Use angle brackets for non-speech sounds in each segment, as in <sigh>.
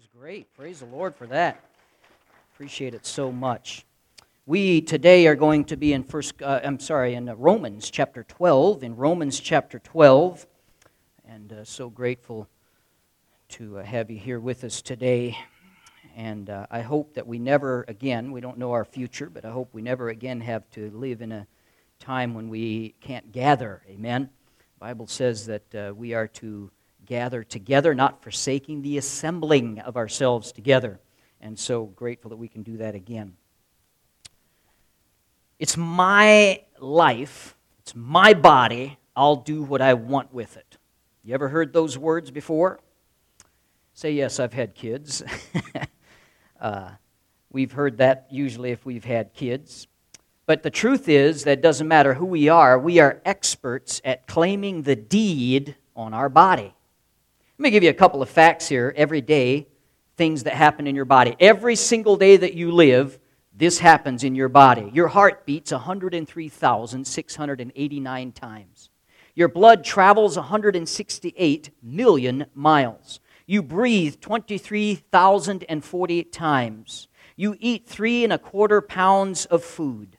was great. Praise the Lord for that. Appreciate it so much. We today are going to be in first uh, I'm sorry, in uh, Romans chapter 12, in Romans chapter 12. And uh, so grateful to uh, have you here with us today. And uh, I hope that we never again, we don't know our future, but I hope we never again have to live in a time when we can't gather. Amen. The Bible says that uh, we are to gather together, not forsaking the assembling of ourselves together. And so grateful that we can do that again. It's my life, it's my body. I'll do what I want with it. You ever heard those words before? Say yes, I've had kids. <laughs> uh, we've heard that usually if we've had kids. But the truth is that doesn't matter who we are, we are experts at claiming the deed on our body. Let me give you a couple of facts here every day, things that happen in your body. Every single day that you live, this happens in your body. Your heart beats 103,689 times. Your blood travels 168 million miles. You breathe 23,048 times. You eat three and a quarter pounds of food.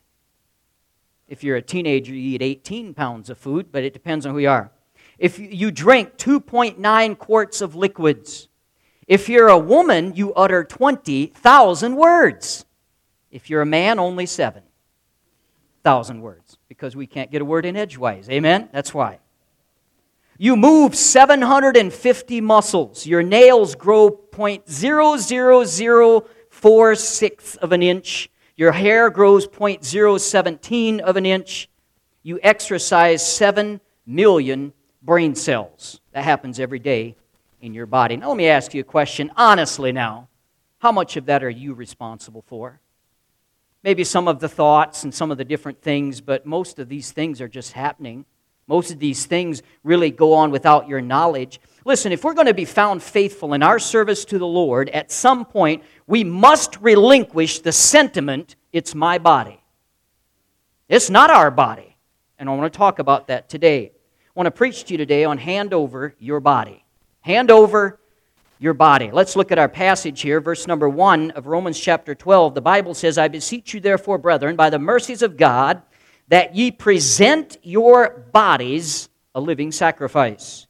If you're a teenager, you eat 18 pounds of food, but it depends on who you are. If you drink 2.9 quarts of liquids, if you're a woman, you utter 20,000 words. If you're a man, only 7,000 words because we can't get a word in edgewise. Amen? That's why. You move 750 muscles. Your nails grow 0.00046 of an inch. Your hair grows 0.017 of an inch. You exercise 7 million brain cells. That happens every day in your body. Now, let me ask you a question honestly now. How much of that are you responsible for? Maybe some of the thoughts and some of the different things, but most of these things are just happening. Most of these things really go on without your knowledge. Listen, if we're going to be found faithful in our service to the Lord, at some point we must relinquish the sentiment, it's my body. It's not our body. And I want to talk about that today. I want to preach to you today on hand over your body. Hand over your body. Let's look at our passage here, verse number 1 of Romans chapter 12. The Bible says, I beseech you, therefore, brethren, by the mercies of God, that ye present your bodies a living sacrifice,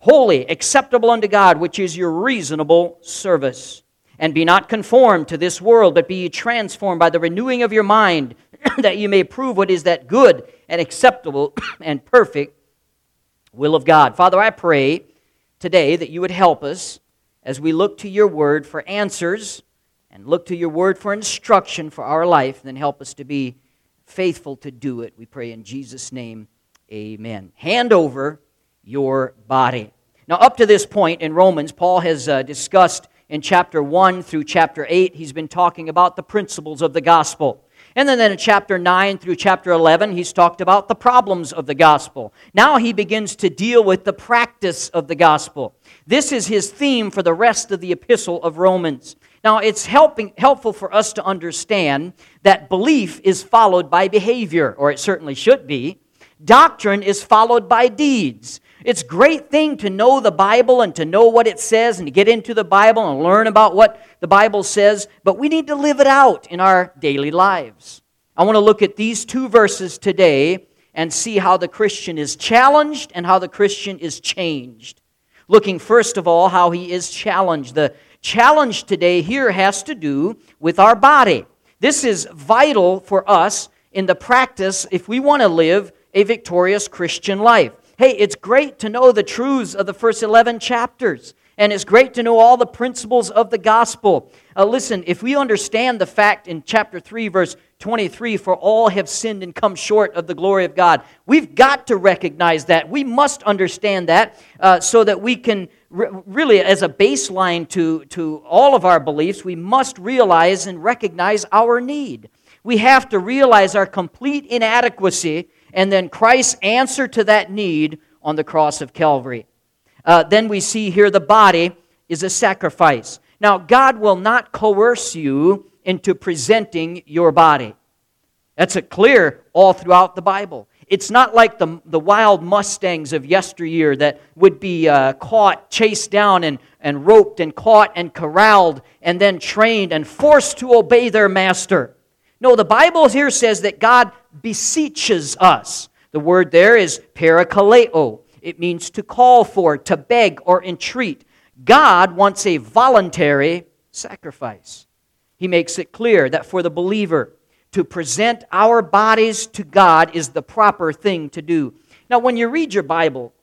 holy, acceptable unto God, which is your reasonable service. And be not conformed to this world, but be ye transformed by the renewing of your mind, <clears throat> that ye may prove what is that good and acceptable <clears throat> and perfect will of God. Father, I pray today that you would help us as we look to your word for answers and look to your word for instruction for our life, then help us to be faithful to do it. We pray in Jesus' name, amen. Hand over your body. Now, up to this point in Romans, Paul has uh, discussed in chapter 1 through chapter 8, he's been talking about the principles of the gospel. And then in chapter 9 through chapter 11, he's talked about the problems of the gospel. Now he begins to deal with the practice of the gospel. This is his theme for the rest of the epistle of Romans. Now, it's helping, helpful for us to understand that belief is followed by behavior, or it certainly should be. Doctrine is followed by deeds. It's a great thing to know the Bible and to know what it says and to get into the Bible and learn about what the Bible says, but we need to live it out in our daily lives. I want to look at these two verses today and see how the Christian is challenged and how the Christian is changed. Looking first of all how he is challenged. The challenge today here has to do with our body. This is vital for us in the practice if we want to live a victorious Christian life. Hey, it's great to know the truths of the first 11 chapters, and it's great to know all the principles of the gospel. Uh, listen, if we understand the fact in chapter 3, verse 23, for all have sinned and come short of the glory of God, we've got to recognize that. We must understand that uh, so that we can really, as a baseline to, to all of our beliefs, we must realize and recognize our need. We have to realize our complete inadequacy and then Christ's answer to that need on the cross of Calvary. Uh, then we see here the body is a sacrifice. Now, God will not coerce you into presenting your body. That's clear all throughout the Bible. It's not like the, the wild Mustangs of yesteryear that would be uh, caught, chased down, and, and roped and caught and corralled and then trained and forced to obey their master. No, the Bible here says that God beseeches us. The word there is parakaleo. It means to call for, to beg, or entreat. God wants a voluntary sacrifice. He makes it clear that for the believer, to present our bodies to God is the proper thing to do. Now, when you read your Bible,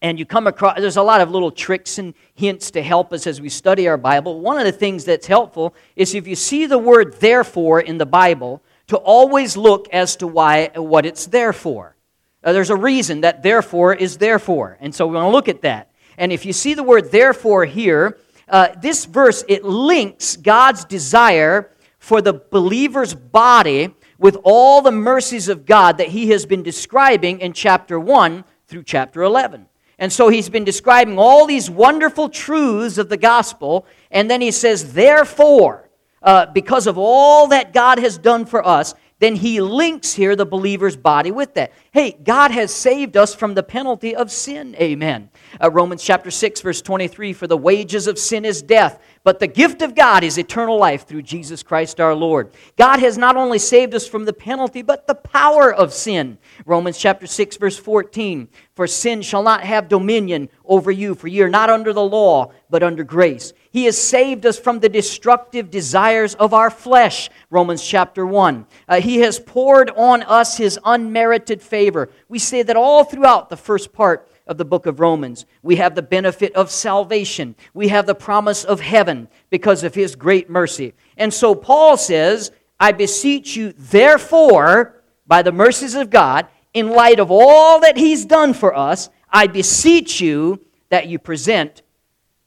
and you come across there's a lot of little tricks and hints to help us as we study our bible. One of the things that's helpful is if you see the word therefore in the bible to always look as to why what it's there for. Uh, there's a reason that therefore is therefore and so we want to look at that. And if you see the word therefore here uh, this verse it links god's desire for the believer's body with all the mercies of god that he has been describing in chapter 1 through chapter 11 and so he's been describing all these wonderful truths of the gospel. And then he says, therefore, uh, because of all that God has done for us, then he links here the believer's body with that. Hey, God has saved us from the penalty of sin. Amen. Uh, Romans chapter 6, verse 23 For the wages of sin is death, but the gift of God is eternal life through Jesus Christ our Lord. God has not only saved us from the penalty, but the power of sin. Romans chapter 6, verse 14 For sin shall not have dominion over you, for ye are not under the law, but under grace. He has saved us from the destructive desires of our flesh. Romans chapter 1. Uh, he has poured on us his unmerited favor. We say that all throughout the first part of the book of Romans. We have the benefit of salvation. We have the promise of heaven because of his great mercy. And so Paul says, I beseech you, therefore, by the mercies of God, in light of all that he's done for us, I beseech you that you present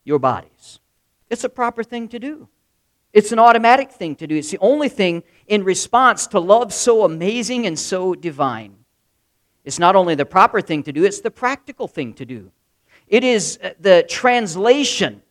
your bodies. It's a proper thing to do. It's an automatic thing to do. It's the only thing in response to love so amazing and so divine. It's not only the proper thing to do, it's the practical thing to do. It is uh, the translation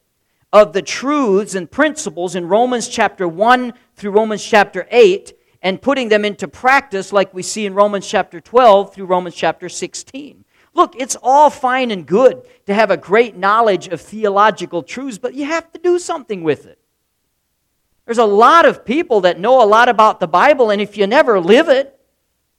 of the truths and principles in Romans chapter 1 through Romans chapter 8 and putting them into practice like we see in Romans chapter 12 through Romans chapter 16. Look, it's all fine and good to have a great knowledge of theological truths, but you have to do something with it. There's a lot of people that know a lot about the Bible, and if you never live it,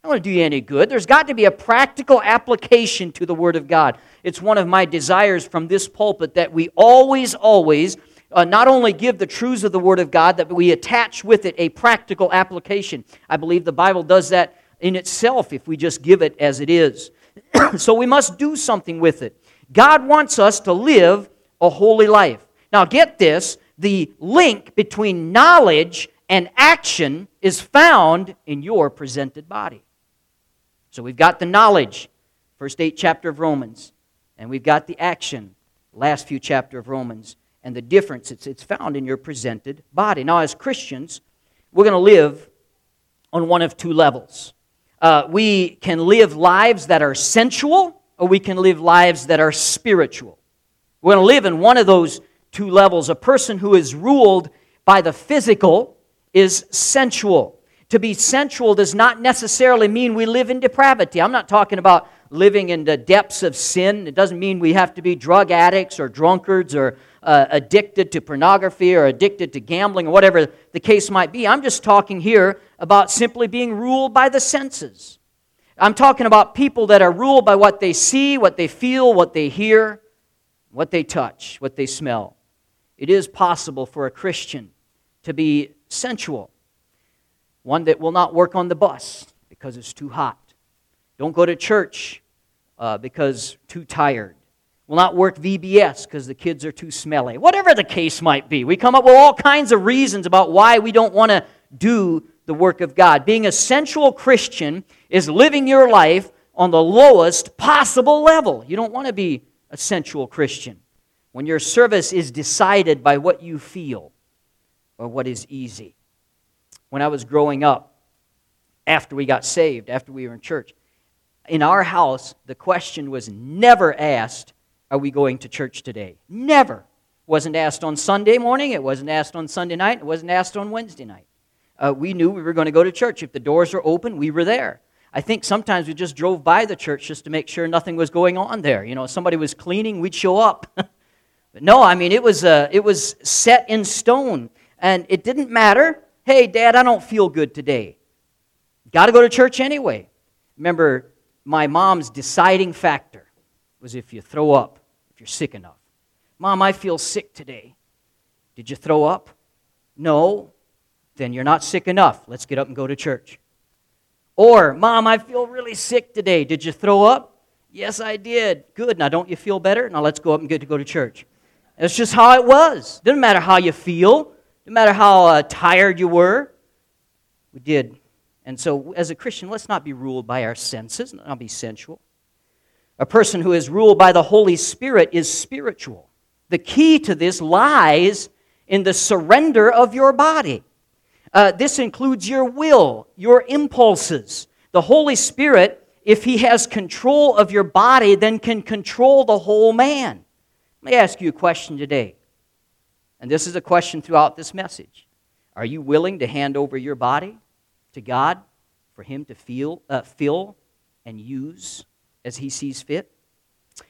not want to do you any good. There's got to be a practical application to the Word of God. It's one of my desires from this pulpit that we always, always uh, not only give the truths of the Word of God, that we attach with it a practical application. I believe the Bible does that in itself if we just give it as it is. <clears throat> so we must do something with it. God wants us to live a holy life. Now, get this the link between knowledge and action is found in your presented body. So we've got the knowledge, first eight chapter of Romans, and we've got the action, last few chapter of Romans, and the difference it's, it's found in your presented body. Now, as Christians, we're going to live on one of two levels. Uh, we can live lives that are sensual, or we can live lives that are spiritual. We're going to live in one of those two levels. A person who is ruled by the physical is sensual. To be sensual does not necessarily mean we live in depravity. I'm not talking about living in the depths of sin. It doesn't mean we have to be drug addicts or drunkards or uh, addicted to pornography or addicted to gambling or whatever the case might be. I'm just talking here about simply being ruled by the senses. I'm talking about people that are ruled by what they see, what they feel, what they hear, what they touch, what they smell. It is possible for a Christian to be sensual one that will not work on the bus because it's too hot. Don't go to church uh, because too tired. Will not work VBS because the kids are too smelly. Whatever the case might be, we come up with all kinds of reasons about why we don't want to do the work of God. Being a sensual Christian is living your life on the lowest possible level. You don't want to be a sensual Christian when your service is decided by what you feel or what is easy when I was growing up, after we got saved, after we were in church. In our house, the question was never asked, Are we going to church today? Never. Wasn't asked on Sunday morning, it wasn't asked on Sunday night, it wasn't asked on Wednesday night. Uh, we knew we were going to go to church. If the doors were open, we were there. I think sometimes we just drove by the church just to make sure nothing was going on there. You know, if somebody was cleaning, we'd show up. <laughs> But no, I mean, it was, uh, it was set in stone. And it didn't matter. Hey, Dad, I don't feel good today. Got to go to church anyway. Remember, my mom's deciding factor was if you throw up, if you're sick enough. Mom, I feel sick today. Did you throw up? No. Then you're not sick enough. Let's get up and go to church. Or, Mom, I feel really sick today. Did you throw up? Yes, I did. Good. Now, don't you feel better? Now, let's go up and get to go to church. That's just how it was. Didn't matter how you feel. Didn't matter how uh, tired you were. We did. And so, as a Christian, let's not be ruled by our senses, not be sensual. A person who is ruled by the Holy Spirit is spiritual. The key to this lies in the surrender of your body. Uh, this includes your will, your impulses. The Holy Spirit, if He has control of your body, then can control the whole man. Let me ask you a question today. And this is a question throughout this message. Are you willing to hand over your body to God for Him to feel, uh, fill and use as He sees fit?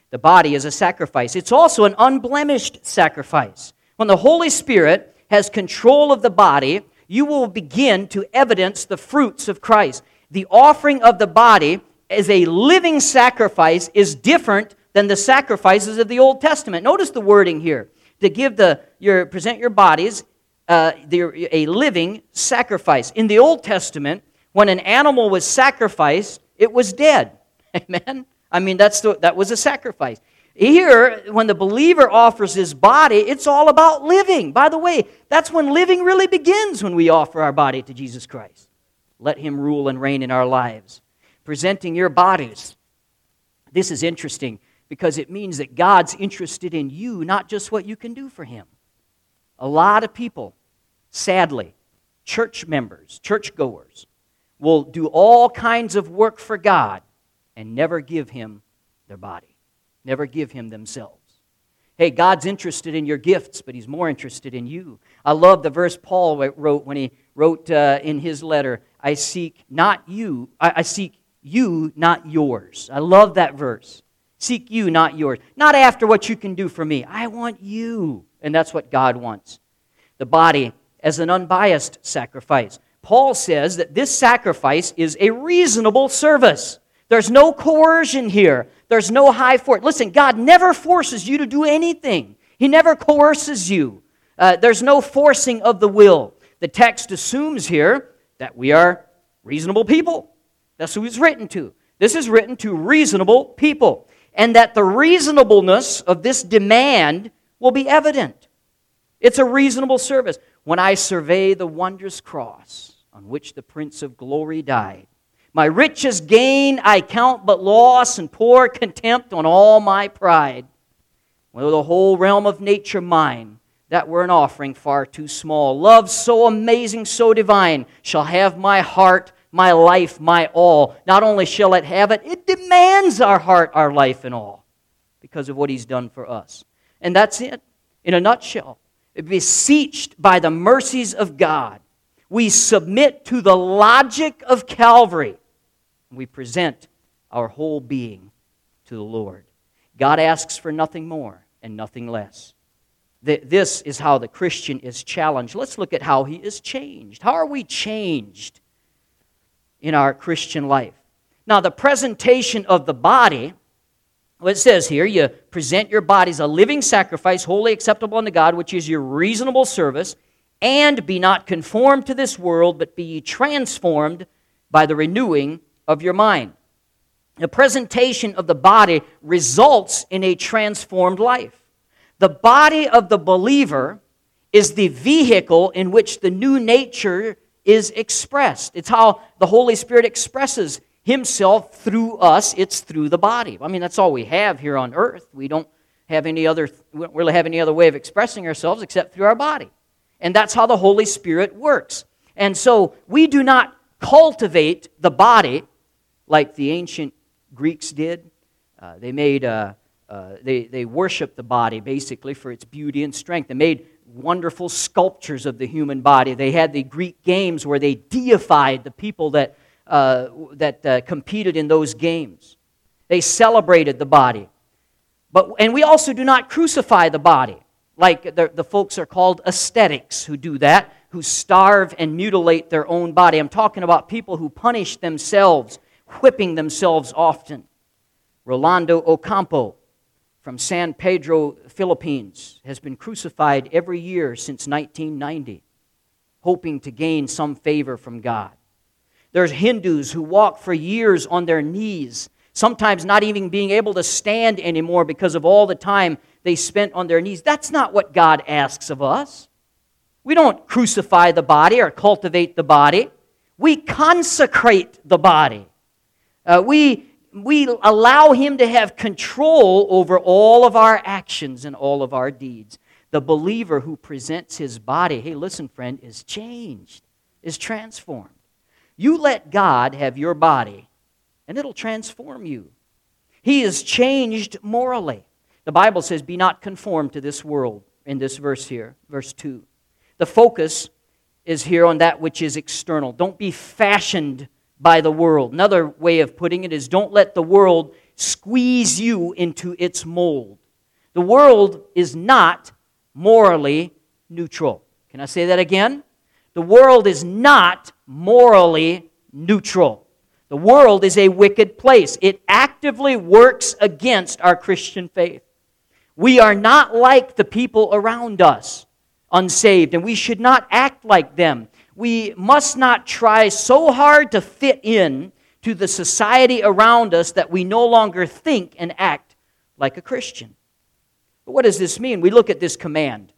The body is a sacrifice. It's also an unblemished sacrifice. When the Holy Spirit has control of the body, you will begin to evidence the fruits of Christ. The offering of the body as a living sacrifice is different than the sacrifices of the Old Testament. Notice the wording here. To give the your present your bodies uh, a living sacrifice. In the Old Testament, when an animal was sacrificed, it was dead. <laughs> Amen. I mean, that's the, that was a sacrifice. Here, when the believer offers his body, it's all about living. By the way, that's when living really begins when we offer our body to Jesus Christ. Let him rule and reign in our lives. Presenting your bodies. This is interesting because it means that God's interested in you, not just what you can do for Him. A lot of people, sadly, church members, churchgoers, will do all kinds of work for God and never give Him their body, never give Him themselves. Hey, God's interested in your gifts, but He's more interested in you. I love the verse Paul wrote when he wrote uh, in his letter, I seek not you, I, I seek you, not yours. I love that verse. Seek you, not yours. Not after what you can do for me. I want you. And that's what God wants. The body as an unbiased sacrifice. Paul says that this sacrifice is a reasonable service. There's no coercion here. There's no high force. Listen, God never forces you to do anything. He never coerces you. Uh, there's no forcing of the will. The text assumes here that we are reasonable people. That's who it's written to. This is written to reasonable people and that the reasonableness of this demand will be evident. It's a reasonable service. When I survey the wondrous cross on which the Prince of Glory died, my richest gain I count but loss and pour contempt on all my pride. Whether the whole realm of nature mine, that were an offering far too small. Love so amazing, so divine, shall have my heart my life, my all. Not only shall it have it, it demands our heart, our life, and all because of what He's done for us. And that's it, in a nutshell. Beseeched by the mercies of God, we submit to the logic of Calvary. We present our whole being to the Lord. God asks for nothing more and nothing less. This is how the Christian is challenged. Let's look at how he is changed. How are we changed in our Christian life. Now, the presentation of the body, what it says here, you present your bodies a living sacrifice, wholly acceptable unto God, which is your reasonable service, and be not conformed to this world, but be transformed by the renewing of your mind. The presentation of the body results in a transformed life. The body of the believer is the vehicle in which the new nature is expressed. It's how the Holy Spirit expresses Himself through us. It's through the body. I mean, that's all we have here on earth. We don't have any other, we don't really have any other way of expressing ourselves except through our body. And that's how the Holy Spirit works. And so we do not cultivate the body like the ancient Greeks did. Uh, they made, uh, uh, they, they worshiped the body basically for its beauty and strength. They made wonderful sculptures of the human body. They had the Greek games where they deified the people that, uh, that uh, competed in those games. They celebrated the body. But, and we also do not crucify the body, like the, the folks are called ascetics who do that, who starve and mutilate their own body. I'm talking about people who punish themselves, whipping themselves often. Rolando Ocampo from San Pedro, Philippines, has been crucified every year since 1990, hoping to gain some favor from God. There's Hindus who walk for years on their knees, sometimes not even being able to stand anymore because of all the time they spent on their knees. That's not what God asks of us. We don't crucify the body or cultivate the body. We consecrate the body. Uh, we, we allow Him to have control over all of our actions and all of our deeds. The believer who presents his body, hey, listen, friend, is changed, is transformed. You let God have your body, and it'll transform you. He is changed morally. The Bible says, Be not conformed to this world, in this verse here, verse 2. The focus is here on that which is external. Don't be fashioned by the world. Another way of putting it is don't let the world squeeze you into its mold. The world is not morally neutral. Can I say that again? The world is not morally neutral. The world is a wicked place. It actively works against our Christian faith. We are not like the people around us, unsaved, and we should not act like them. We must not try so hard to fit in to the society around us that we no longer think and act like a Christian. But what does this mean? We look at this command,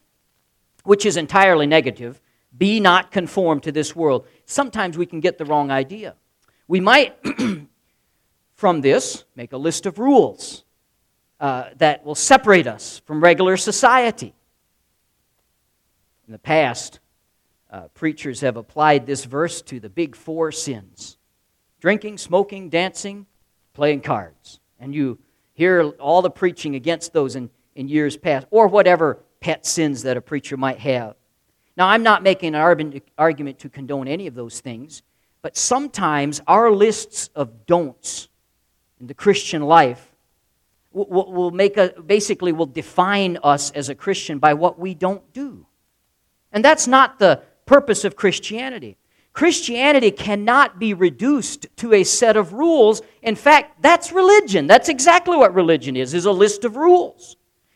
which is entirely negative. Be not conformed to this world. Sometimes we can get the wrong idea. We might, <clears throat> from this, make a list of rules uh, that will separate us from regular society. In the past, uh, preachers have applied this verse to the big four sins drinking, smoking, dancing, playing cards. And you hear all the preaching against those in, in years past, or whatever pet sins that a preacher might have. Now, I'm not making an argument to condone any of those things, but sometimes our lists of don'ts in the Christian life will, will make a, basically will define us as a Christian by what we don't do. And that's not the purpose of Christianity. Christianity cannot be reduced to a set of rules. In fact, that's religion. That's exactly what religion is, is a list of rules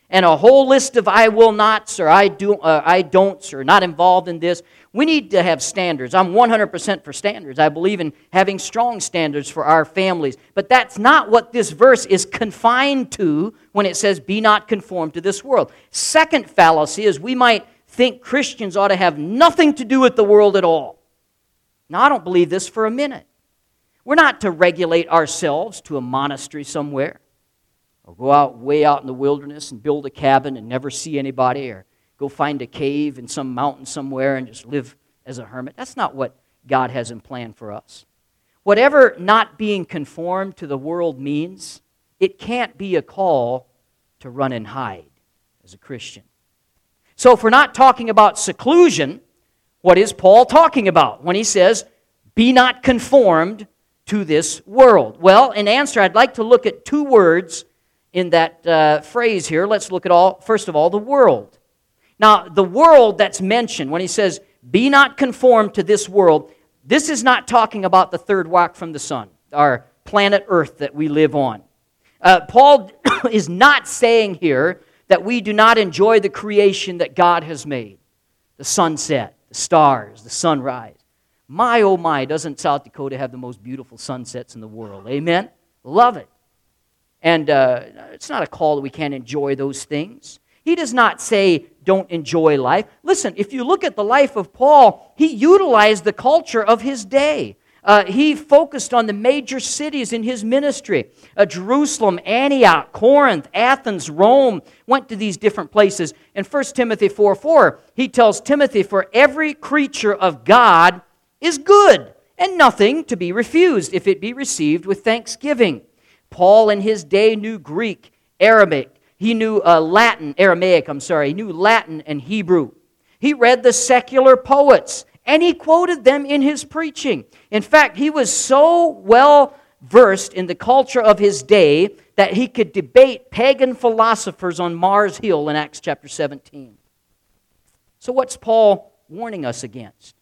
and a whole list of I will nots or I, do, uh, I don'ts or not involved in this. We need to have standards. I'm 100% for standards. I believe in having strong standards for our families. But that's not what this verse is confined to when it says, be not conformed to this world. Second fallacy is we might think Christians ought to have nothing to do with the world at all. Now, I don't believe this for a minute. We're not to regulate ourselves to a monastery somewhere or go out way out in the wilderness and build a cabin and never see anybody, or go find a cave in some mountain somewhere and just live as a hermit. That's not what God has in plan for us. Whatever not being conformed to the world means, it can't be a call to run and hide as a Christian. So, if we're not talking about seclusion, what is Paul talking about when he says, Be not conformed to this world? Well, in answer, I'd like to look at two words in that uh, phrase here. Let's look at all, first of all, the world. Now, the world that's mentioned when he says, Be not conformed to this world, this is not talking about the third walk from the sun, our planet Earth that we live on. Uh, Paul <coughs> is not saying here that we do not enjoy the creation that God has made the sunset, the stars, the sunrise. My, oh my, doesn't South Dakota have the most beautiful sunsets in the world? Amen? Love it. And uh, it's not a call that we can't enjoy those things. He does not say, don't enjoy life. Listen, if you look at the life of Paul, he utilized the culture of his day. Uh, he focused on the major cities in his ministry uh, Jerusalem, Antioch, Corinth, Athens, Rome. Went to these different places. In 1 Timothy 4 4, he tells Timothy, For every creature of God is good, and nothing to be refused if it be received with thanksgiving. Paul in his day knew Greek, Arabic. He knew uh, Latin, Aramaic, I'm sorry. He knew Latin and Hebrew. He read the secular poets and he quoted them in his preaching. In fact, he was so well versed in the culture of his day that he could debate pagan philosophers on Mars Hill in Acts chapter 17. So, what's Paul warning us against?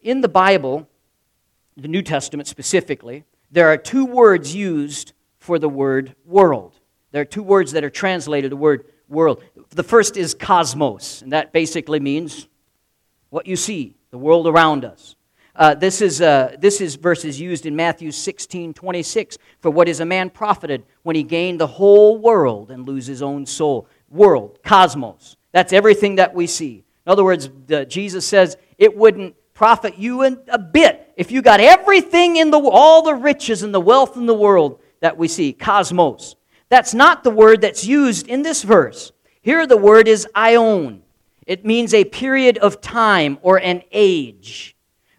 In the Bible, the New Testament specifically, there are two words used for the word world. There are two words that are translated the word world. The first is cosmos, and that basically means what you see, the world around us. Uh, this, is, uh, this is verses used in Matthew 16 26. For what is a man profited when he gained the whole world and lose his own soul? World, cosmos. That's everything that we see. In other words, the, Jesus says it wouldn't profit you in a bit if you got everything in the all the riches and the wealth in the world that we see. Cosmos. That's not the word that's used in this verse. Here the word is aion. It means a period of time or an age.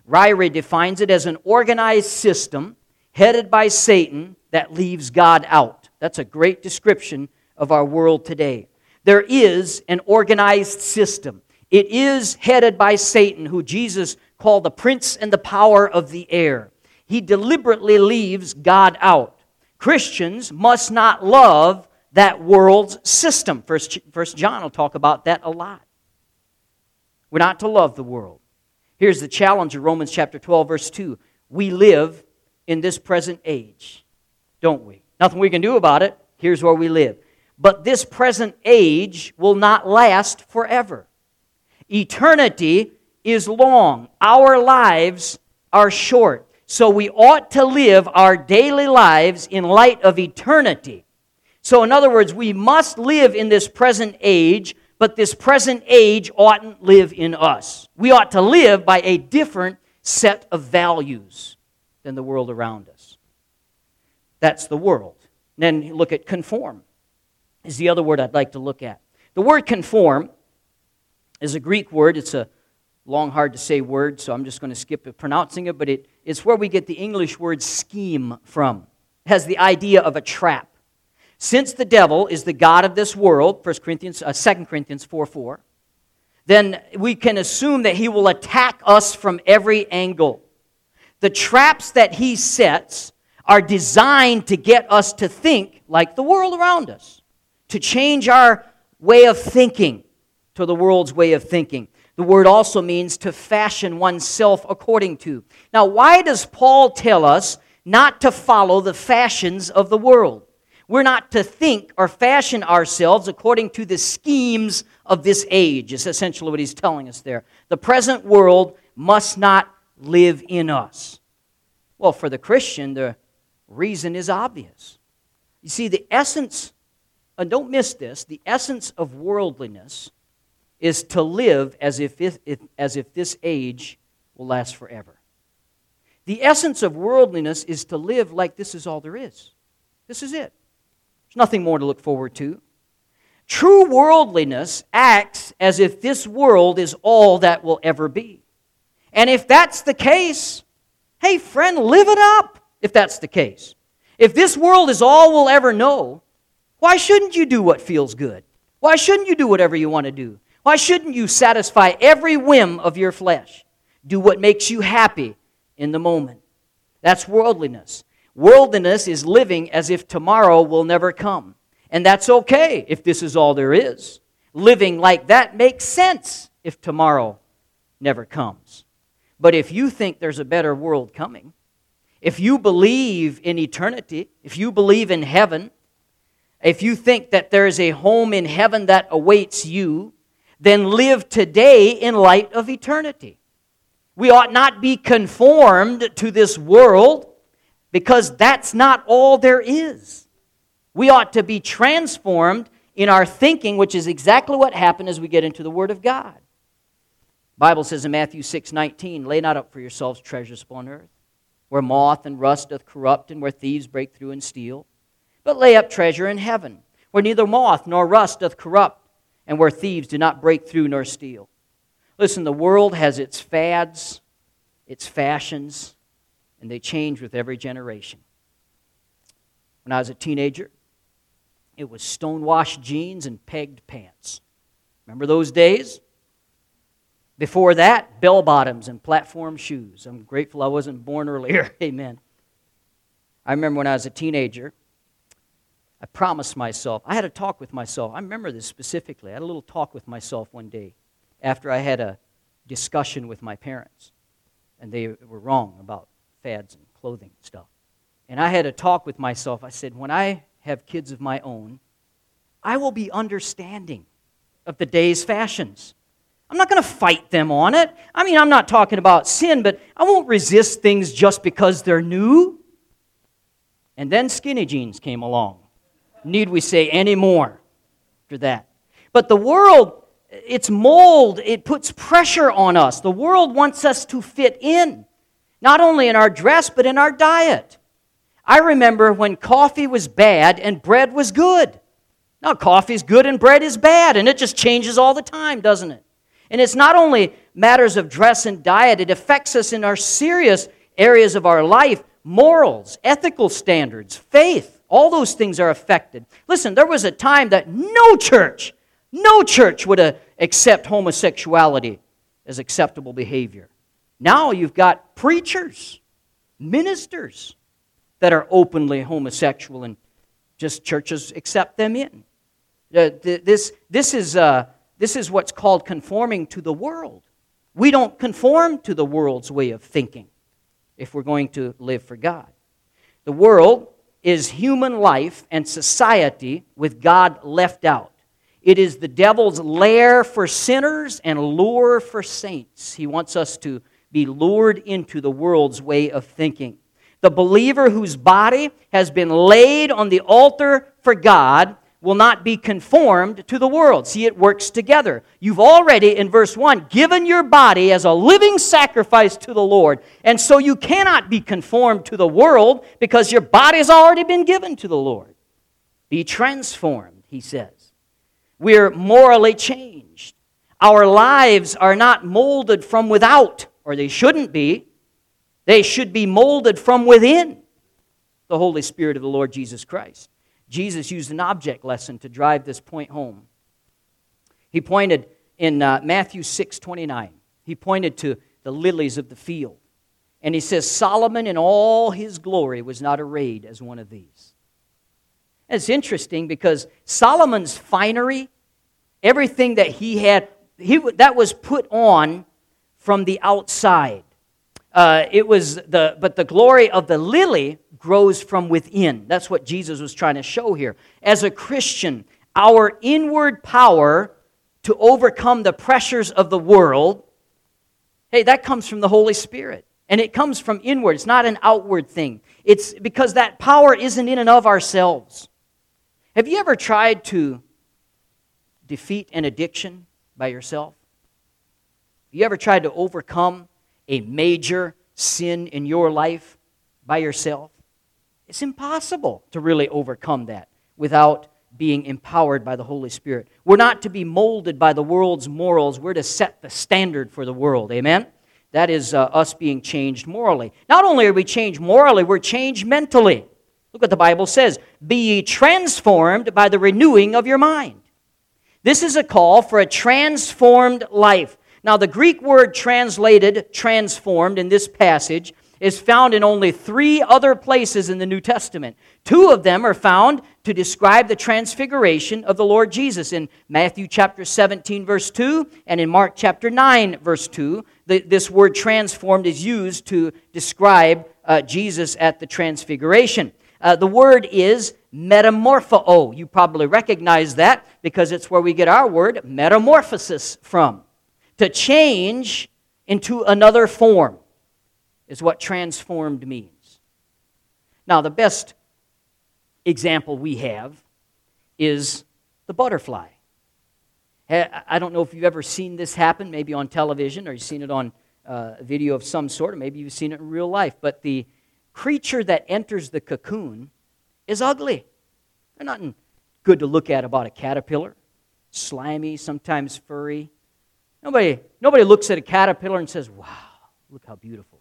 Ryrie defines it as an organized system headed by Satan that leaves God out. That's a great description of our world today. There is an organized system. It is headed by Satan, who Jesus called the prince and the power of the air. He deliberately leaves God out. Christians must not love that world's system. First, First John will talk about that a lot. We're not to love the world. Here's the challenge of Romans chapter 12, verse 2. We live in this present age, don't we? Nothing we can do about it. Here's where we live. But this present age will not last forever. Eternity is long, our lives are short. So we ought to live our daily lives in light of eternity. So, in other words, we must live in this present age but this present age oughtn't live in us. We ought to live by a different set of values than the world around us. That's the world. then look at conform, is the other word I'd like to look at. The word conform is a Greek word. It's a long, hard to say word, so I'm just going to skip pronouncing it, but it, it's where we get the English word scheme from. It has the idea of a trap. Since the devil is the God of this world, 1 Corinthians, uh, 2 Corinthians 4 4, then we can assume that he will attack us from every angle. The traps that he sets are designed to get us to think like the world around us, to change our way of thinking to the world's way of thinking. The word also means to fashion oneself according to. Now, why does Paul tell us not to follow the fashions of the world? We're not to think or fashion ourselves according to the schemes of this age, is essentially what he's telling us there. The present world must not live in us. Well, for the Christian, the reason is obvious. You see, the essence, and don't miss this, the essence of worldliness is to live as if, if, as if this age will last forever. The essence of worldliness is to live like this is all there is. This is it. There's nothing more to look forward to. True worldliness acts as if this world is all that will ever be. And if that's the case, hey, friend, live it up if that's the case. If this world is all we'll ever know, why shouldn't you do what feels good? Why shouldn't you do whatever you want to do? Why shouldn't you satisfy every whim of your flesh? Do what makes you happy in the moment. That's worldliness. Worldliness is living as if tomorrow will never come. And that's okay if this is all there is. Living like that makes sense if tomorrow never comes. But if you think there's a better world coming, if you believe in eternity, if you believe in heaven, if you think that there is a home in heaven that awaits you, then live today in light of eternity. We ought not be conformed to this world because that's not all there is. We ought to be transformed in our thinking, which is exactly what happened as we get into the Word of God. The Bible says in Matthew 6 19, lay not up for yourselves treasures upon earth, where moth and rust doth corrupt, and where thieves break through and steal. But lay up treasure in heaven, where neither moth nor rust doth corrupt, and where thieves do not break through nor steal. Listen, the world has its fads, its fashions, and they change with every generation. When I was a teenager, it was stonewashed jeans and pegged pants. Remember those days? Before that, bell bottoms and platform shoes. I'm grateful I wasn't born earlier. <laughs> Amen. I remember when I was a teenager, I promised myself, I had a talk with myself. I remember this specifically. I had a little talk with myself one day after I had a discussion with my parents. And they were wrong about fads and clothing stuff. And I had a talk with myself. I said, when I have kids of my own, I will be understanding of the day's fashions. I'm not going to fight them on it. I mean, I'm not talking about sin, but I won't resist things just because they're new. And then skinny jeans came along. Need we say any more after that? But the world, its mold, it puts pressure on us. The world wants us to fit in, not only in our dress, but in our diet. I remember when coffee was bad and bread was good. Now, coffee's good and bread is bad, and it just changes all the time, doesn't it? And it's not only matters of dress and diet, it affects us in our serious areas of our life morals, ethical standards, faith. All those things are affected. Listen, there was a time that no church, no church would uh, accept homosexuality as acceptable behavior. Now you've got preachers, ministers that are openly homosexual, and just churches accept them in. Uh, this, this, is, uh, this is what's called conforming to the world. We don't conform to the world's way of thinking if we're going to live for God. The world is human life and society with God left out. It is the devil's lair for sinners and lure for saints. He wants us to be lured into the world's way of thinking. The believer whose body has been laid on the altar for God will not be conformed to the world. See, it works together. You've already, in verse 1, given your body as a living sacrifice to the Lord. And so you cannot be conformed to the world because your body has already been given to the Lord. Be transformed, he says. We're morally changed. Our lives are not molded from without, or they shouldn't be. They should be molded from within the Holy Spirit of the Lord Jesus Christ. Jesus used an object lesson to drive this point home. He pointed in uh, Matthew 6 29, he pointed to the lilies of the field. And he says, Solomon in all his glory was not arrayed as one of these. it's interesting because Solomon's finery, everything that he had, he, that was put on from the outside. Uh, it was the, but the glory of the lily grows from within. That's what Jesus was trying to show here. As a Christian, our inward power to overcome the pressures of the world, hey, that comes from the Holy Spirit. And it comes from inward. It's not an outward thing. It's because that power isn't in and of ourselves. Have you ever tried to defeat an addiction by yourself? You ever tried to overcome a major sin in your life by yourself? It's impossible to really overcome that without being empowered by the Holy Spirit. We're not to be molded by the world's morals, we're to set the standard for the world. Amen? That is uh, us being changed morally. Not only are we changed morally, we're changed mentally. Look what the Bible says Be ye transformed by the renewing of your mind. This is a call for a transformed life. Now, the Greek word translated transformed in this passage is found in only three other places in the New Testament. Two of them are found to describe the transfiguration of the Lord Jesus in Matthew chapter 17, verse 2, and in Mark chapter 9, verse 2. The, this word transformed is used to describe uh, Jesus at the transfiguration. Uh, the word is metamorpho. You probably recognize that because it's where we get our word metamorphosis from. To change into another form is what transformed means. Now, the best example we have is the butterfly. I don't know if you've ever seen this happen, maybe on television, or you've seen it on uh, a video of some sort, or maybe you've seen it in real life. But the creature that enters the cocoon is ugly. They're not good to look at about a caterpillar, slimy, sometimes furry. Nobody, nobody looks at a caterpillar and says, wow, look how beautiful.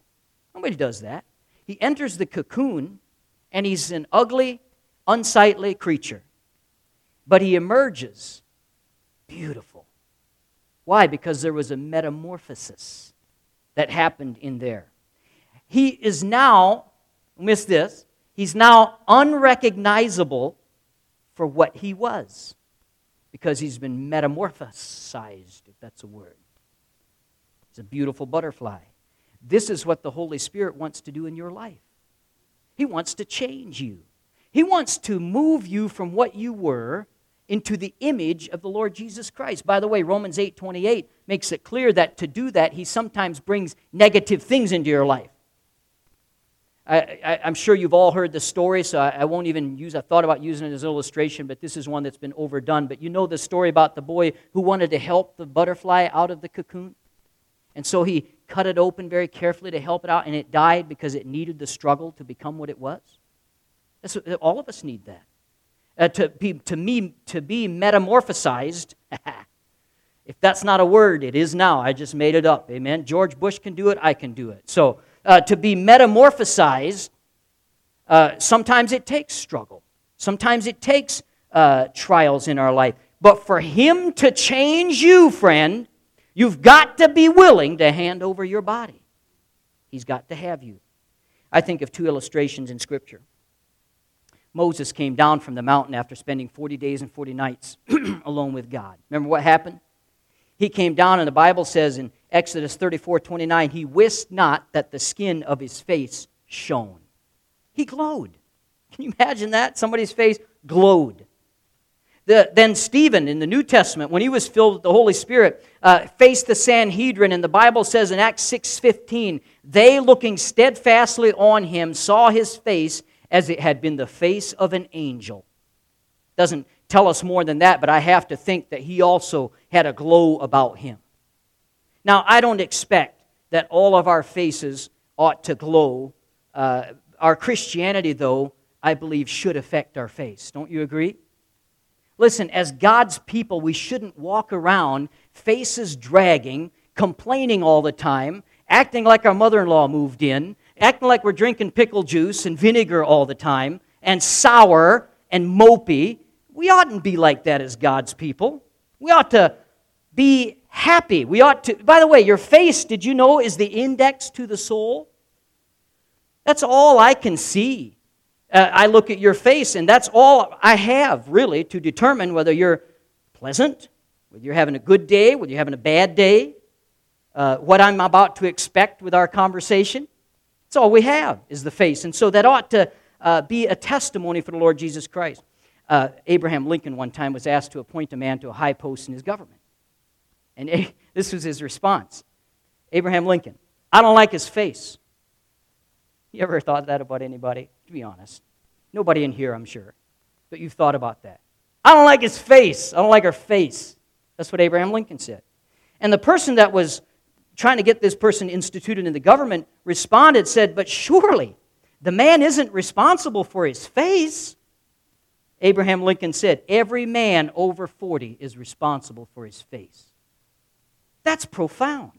Nobody does that. He enters the cocoon and he's an ugly, unsightly creature. But he emerges beautiful. Why? Because there was a metamorphosis that happened in there. He is now, miss this, he's now unrecognizable for what he was because he's been metamorphosized, if that's a word. It's a beautiful butterfly. This is what the Holy Spirit wants to do in your life. He wants to change you. He wants to move you from what you were into the image of the Lord Jesus Christ. By the way, Romans 8 28 makes it clear that to do that, he sometimes brings negative things into your life. I, am sure you've all heard the story, so I, I, won't even use, I thought about using it as an illustration, but this is one that's been overdone. But you know the story about the boy who wanted to help the butterfly out of the cocoon? And so he cut it open very carefully to help it out, and it died because it needed the struggle to become what it was. That's all of us need that. Uh, to, be, to, me, to be metamorphosized, <laughs> if that's not a word, it is now. I just made it up. Amen. George Bush can do it, I can do it. So, uh, to be metamorphosized, uh, sometimes it takes struggle, sometimes it takes uh, trials in our life. But for Him to change you, friend, You've got to be willing to hand over your body. He's got to have you. I think of two illustrations in Scripture. Moses came down from the mountain after spending 40 days and 40 nights <clears throat> alone with God. Remember what happened? He came down, and the Bible says in Exodus 34 29, he wist not that the skin of his face shone. He glowed. Can you imagine that? Somebody's face glowed. The, then Stephen in the New Testament, when he was filled with the Holy Spirit, uh, faced the Sanhedrin, and the Bible says in Acts 6.15, they looking steadfastly on him saw his face as it had been the face of an angel. Doesn't tell us more than that, but I have to think that he also had a glow about him. Now, I don't expect that all of our faces ought to glow. Uh, our Christianity, though, I believe, should affect our face. Don't you agree? Listen, as God's people, we shouldn't walk around faces dragging, complaining all the time, acting like our mother in law moved in, acting like we're drinking pickle juice and vinegar all the time, and sour and mopey. We oughtn't be like that as God's people. We ought to be happy. We ought to, by the way, your face, did you know, is the index to the soul? That's all I can see uh, I look at your face, and that's all I have, really, to determine whether you're pleasant, whether you're having a good day, whether you're having a bad day, uh, what I'm about to expect with our conversation. That's all we have is the face. And so that ought to uh, be a testimony for the Lord Jesus Christ. Uh, Abraham Lincoln one time was asked to appoint a man to a high post in his government. And a- <laughs> this was his response Abraham Lincoln, I don't like his face. You ever thought that about anybody? To be honest. Nobody in here, I'm sure. But you've thought about that. I don't like his face. I don't like her face. That's what Abraham Lincoln said. And the person that was trying to get this person instituted in the government responded, said, But surely the man isn't responsible for his face. Abraham Lincoln said, Every man over 40 is responsible for his face. That's profound.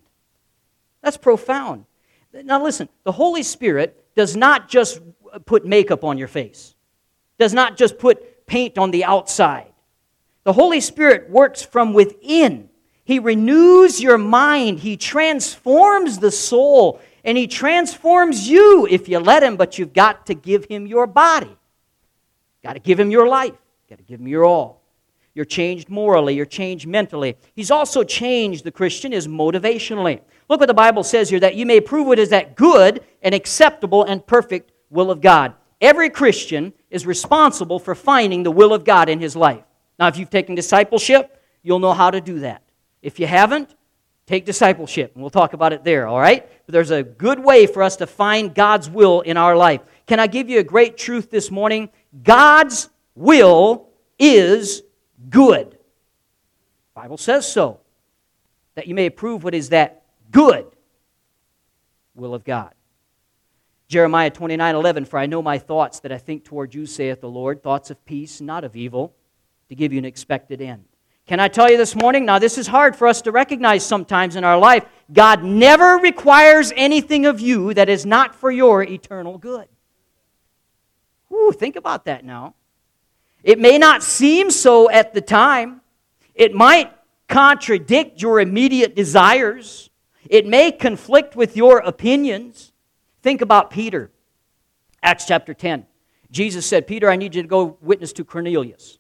That's profound. Now, listen, the Holy Spirit does not just put makeup on your face, does not just put paint on the outside. The Holy Spirit works from within. He renews your mind, He transforms the soul, and He transforms you if you let Him, but you've got to give Him your body. Got to give Him your life, got to give Him your all. You're changed morally, you're changed mentally. He's also changed, the Christian, is motivationally. Look what the Bible says here that you may prove what is that good and acceptable and perfect will of God. Every Christian is responsible for finding the will of God in his life. Now, if you've taken discipleship, you'll know how to do that. If you haven't, take discipleship, and we'll talk about it there, all right? But there's a good way for us to find God's will in our life. Can I give you a great truth this morning? God's will is good. The Bible says so. That you may approve what is that good will of God. Jeremiah 29 11, for I know my thoughts that I think toward you, saith the Lord, thoughts of peace, not of evil, to give you an expected end. Can I tell you this morning? Now, this is hard for us to recognize sometimes in our life. God never requires anything of you that is not for your eternal good. Ooh, think about that now. It may not seem so at the time, it might contradict your immediate desires. It may conflict with your opinions. Think about Peter. Acts chapter 10. Jesus said, Peter, I need you to go witness to Cornelius.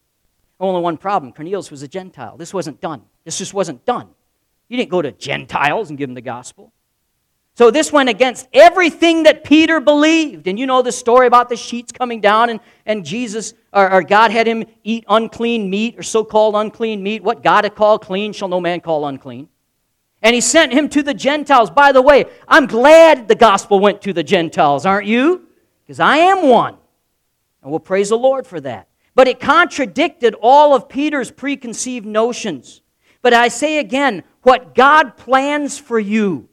Only one problem Cornelius was a Gentile. This wasn't done. This just wasn't done. You didn't go to Gentiles and give them the gospel. So this went against everything that Peter believed. And you know the story about the sheets coming down and, and Jesus, or, or God had him eat unclean meat or so called unclean meat. What God had called clean shall no man call unclean. And he sent him to the Gentiles. By the way, I'm glad the gospel went to the Gentiles, aren't you? Because I am one. And we'll praise the Lord for that. But it contradicted all of Peter's preconceived notions. But I say again, what God plans for you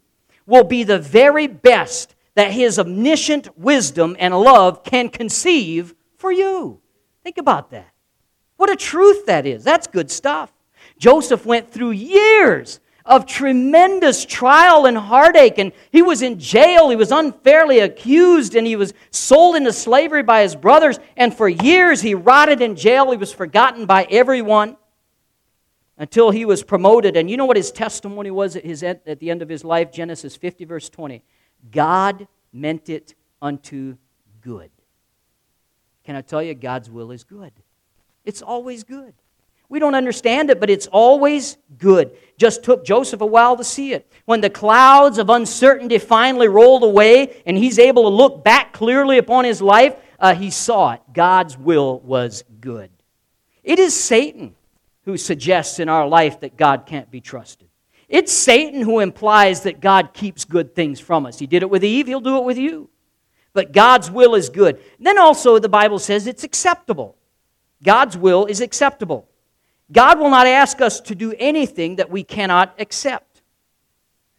will be the very best that His omniscient wisdom and love can conceive for you. Think about that. What a truth that is. That's good stuff. Joseph went through years of tremendous trial and heartache. And he was in jail. He was unfairly accused and he was sold into slavery by his brothers. And for years he rotted in jail. He was forgotten by everyone until he was promoted. And you know what his testimony was at, his, at the end of his life? Genesis 50, verse 20. God meant it unto good. Can I tell you, God's will is good? It's always good. We don't understand it, but it's always good. Just took Joseph a while to see it. When the clouds of uncertainty finally rolled away and he's able to look back clearly upon his life, uh, he saw it. God's will was good. It is Satan who suggests in our life that God can't be trusted. It's Satan who implies that God keeps good things from us. He did it with Eve, he'll do it with you. But God's will is good. Then also, the Bible says it's acceptable. God's will is acceptable. God will not ask us to do anything that we cannot accept.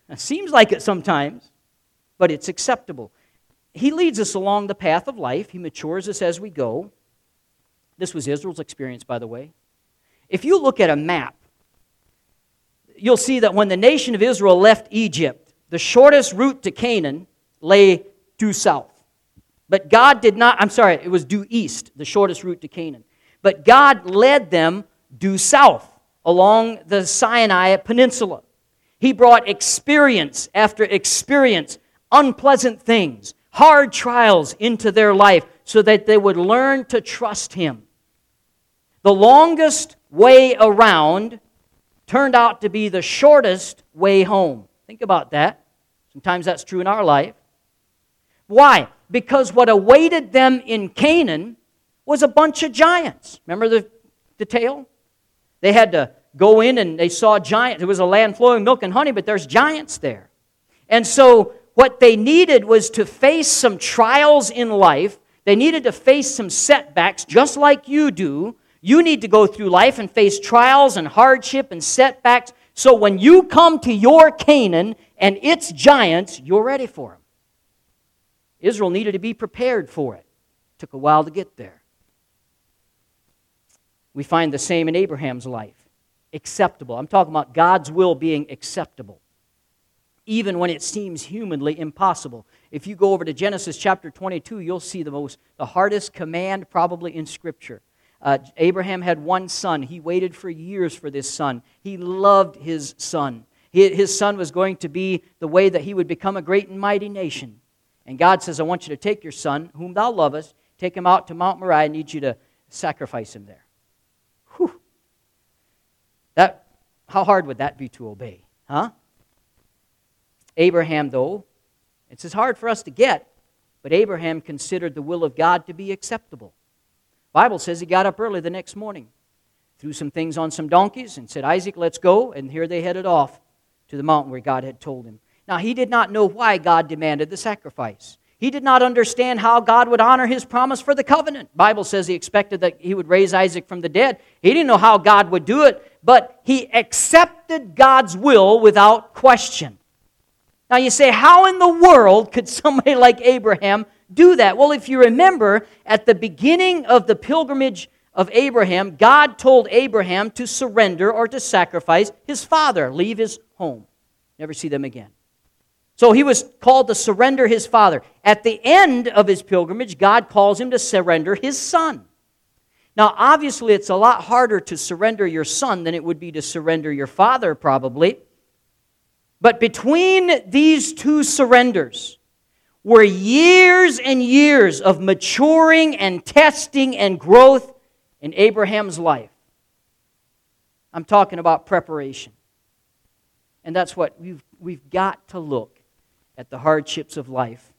It seems like it sometimes, but it's acceptable. He leads us along the path of life, He matures us as we go. This was Israel's experience, by the way. If you look at a map, you'll see that when the nation of Israel left Egypt, the shortest route to Canaan lay due south. But God did not, I'm sorry, it was due east, the shortest route to Canaan. But God led them due south along the Sinai Peninsula. He brought experience after experience, unpleasant things, hard trials into their life so that they would learn to trust Him. The longest way around turned out to be the shortest way home. Think about that. Sometimes that's true in our life. Why? Because what awaited them in Canaan was a bunch of giants. Remember the, the tale? They had to go in and they saw giants. It was a land flowing milk and honey, but there's giants there. And so what they needed was to face some trials in life. They needed to face some setbacks, just like you do. You need to go through life and face trials and hardship and setbacks. So when you come to your Canaan and its giants, you're ready for them. Israel needed to be prepared for it. took a while to get there. We find the same in Abraham's life acceptable. I'm talking about God's will being acceptable, even when it seems humanly impossible. If you go over to Genesis chapter 22, you'll see the most, the hardest command probably in Scripture. Uh, Abraham had one son. He waited for years for this son. He loved his son. His son was going to be the way that he would become a great and mighty nation. And God says, I want you to take your son, whom thou lovest, take him out to Mount Moriah. I need you to sacrifice him there. Whew. That, how hard would that be to obey? Huh? Abraham, though, it's as hard for us to get, but Abraham considered the will of God to be acceptable. Bible says he got up early the next morning, threw some things on some donkeys, and said, Isaac, let's go. And here they headed off to the mountain where God had told him. Now, he did not know why God demanded the sacrifice. He did not understand how God would honor his promise for the covenant. Bible says he expected that he would raise Isaac from the dead. He didn't know how God would do it, but he accepted God's will without question. Now you say, how in the world could somebody <laughs> like Abraham do that? Well, if you remember, at the beginning of the pilgrimage of Abraham, God told Abraham to surrender or to sacrifice his father, leave his home, never see them again. So he was called to surrender his father. At the end of his pilgrimage, God calls him to surrender his son. Now, obviously, it's a lot harder to surrender your son than it would be to surrender your father, probably. But between these two surrenders were years and years of maturing and testing and growth in Abraham's life. I'm talking about preparation. And that's what we've, we've got to look at the hardships of life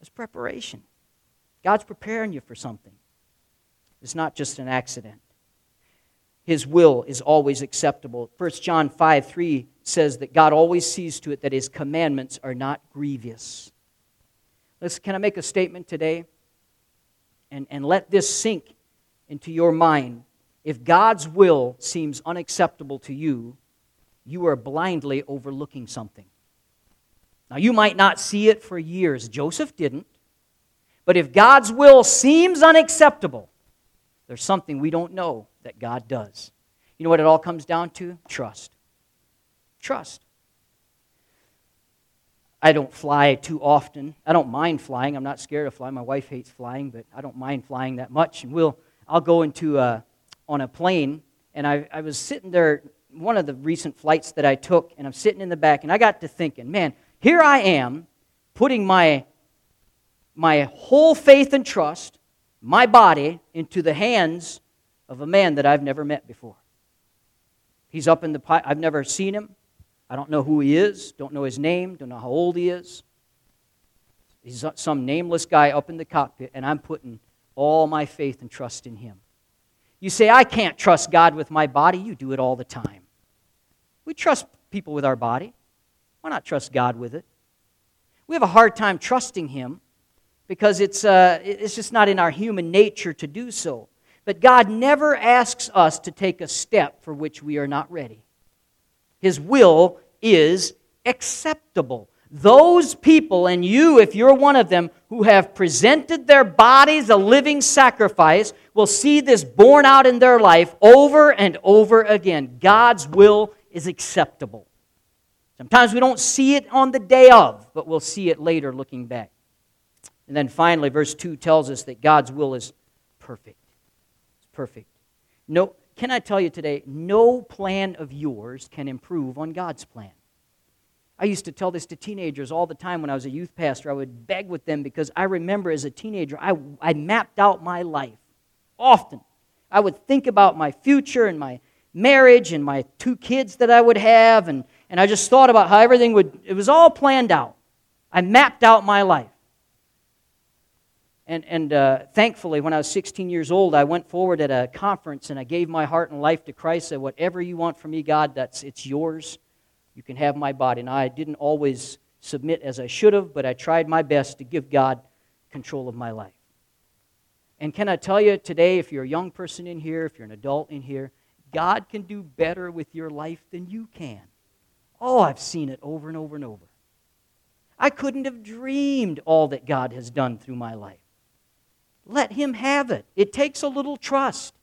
as preparation. God's preparing you for something. It's not just an accident. His will is always acceptable. 1 John 5 3 says that God always sees to it that his commandments are not grievous. Listen, can I make a statement today? And, and let this sink into your mind. If God's will seems unacceptable to you, you are blindly overlooking something. Now, you might not see it for years. Joseph didn't. But if God's will seems unacceptable, there's something we don't know that God does. You know what it all comes down to? Trust. Trust. I don't fly too often. I don't mind flying. I'm not scared of flying. My wife hates flying, but I don't mind flying that much. And we'll, I'll go into a, on a plane, and I, I was sitting there one of the recent flights that I took, and I'm sitting in the back, and I got to thinking, man, here I am putting my, my whole faith and trust, my body, into the hands of a man that I've never met before. He's up in the, I've never seen him. I don't know who he is, don't know his name, don't know how old he is. He's some nameless guy up in the cockpit, and I'm putting all my faith and trust in him. You say, I can't trust God with my body. You do it all the time. We trust people with our body. Why not trust God with it? We have a hard time trusting Him because it's, uh, it's just not in our human nature to do so. But God never asks us to take a step for which we are not ready. His will is acceptable. Those people, and you, if you're one of them, who have presented their bodies a living sacrifice, will see this borne out in their life over and over again. God's will is acceptable. Sometimes we don't see it on the day of, but we'll see it later looking back. And then finally, verse 2 tells us that God's will is perfect. It's perfect. No, can I tell you today, no plan of yours can improve on God's plan. I used to tell this to teenagers all the time when I was a youth pastor. I would beg with them because I remember as a teenager, I, I mapped out my life often. I would think about my future and my marriage and my two kids that I would have, and, and I just thought about how everything would, it was all planned out. I mapped out my life. And, and uh, thankfully, when I was 16 years old, I went forward at a conference and I gave my heart and life to Christ. Said, "Whatever you want from me, God, that's it's yours. You can have my body." And I didn't always submit as I should have, but I tried my best to give God control of my life. And can I tell you today, if you're a young person in here, if you're an adult in here, God can do better with your life than you can. Oh, I've seen it over and over and over. I couldn't have dreamed all that God has done through my life. Let Him have it. It takes a little trust.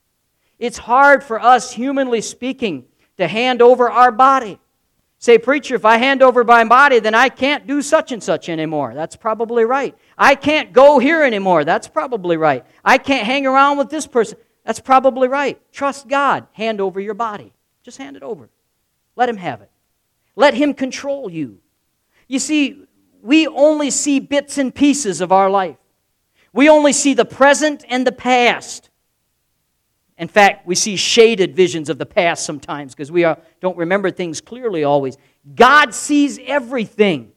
It's hard for us, humanly speaking, to hand over our body. Say, preacher, if I hand over my body, then I can't do such and such anymore. That's probably right. I can't go here anymore. That's probably right. I can't hang around with this person. That's probably right. Trust God. Hand over your body. Just hand it over. Let Him have it. Let Him control you. You see, we only see bits and pieces of our life. We only see the present and the past. In fact, we see shaded visions of the past sometimes because we are, don't remember things clearly always. God sees everything.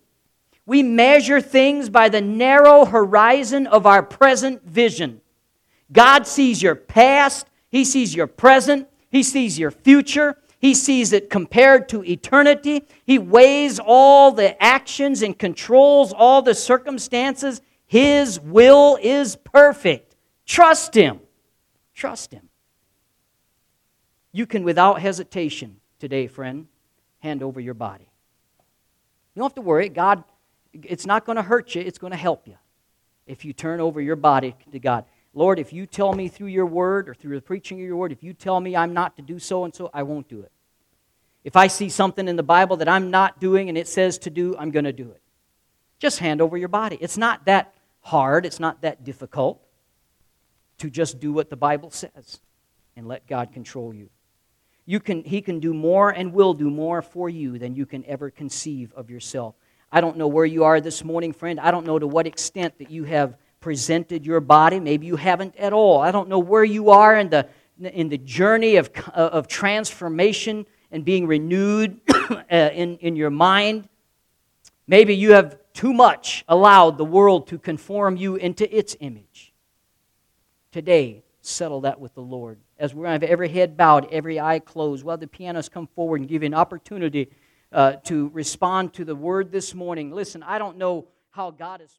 We measure things by the narrow horizon of our present vision. God sees your past, He sees your present, He sees your future, He sees it compared to eternity. He weighs all the actions and controls all the circumstances his will is perfect. Trust Him. Trust Him. You can, without hesitation, today, friend, hand over your body. You don't have to worry. God, it's not going to hurt you, it's going to help you if you turn over your body to God. Lord, if you tell me through your word or through the preaching of your word, if you tell me I'm not to do so and so, I won't do it. If I see something in the Bible that I'm not doing and it says to do, I'm going to do it. Just hand over your body. It's not that hard, it's not that difficult to just do what the Bible says and let God control you. You can, he can do more and will do more for you than you can ever conceive of yourself. I don't know where you are this morning, friend. I don't know to what extent that you have presented your body. Maybe you haven't at all. I don't know where you are in the, in the journey of, of transformation and being renewed <coughs> uh, in, in your mind. Maybe you have too much allowed the world to conform you into its image. Today, settle that with the Lord. As to have every head bowed, every eye closed, while the pianists come forward and give you an opportunity uh, to respond to the word this morning. Listen, I don't know how God is.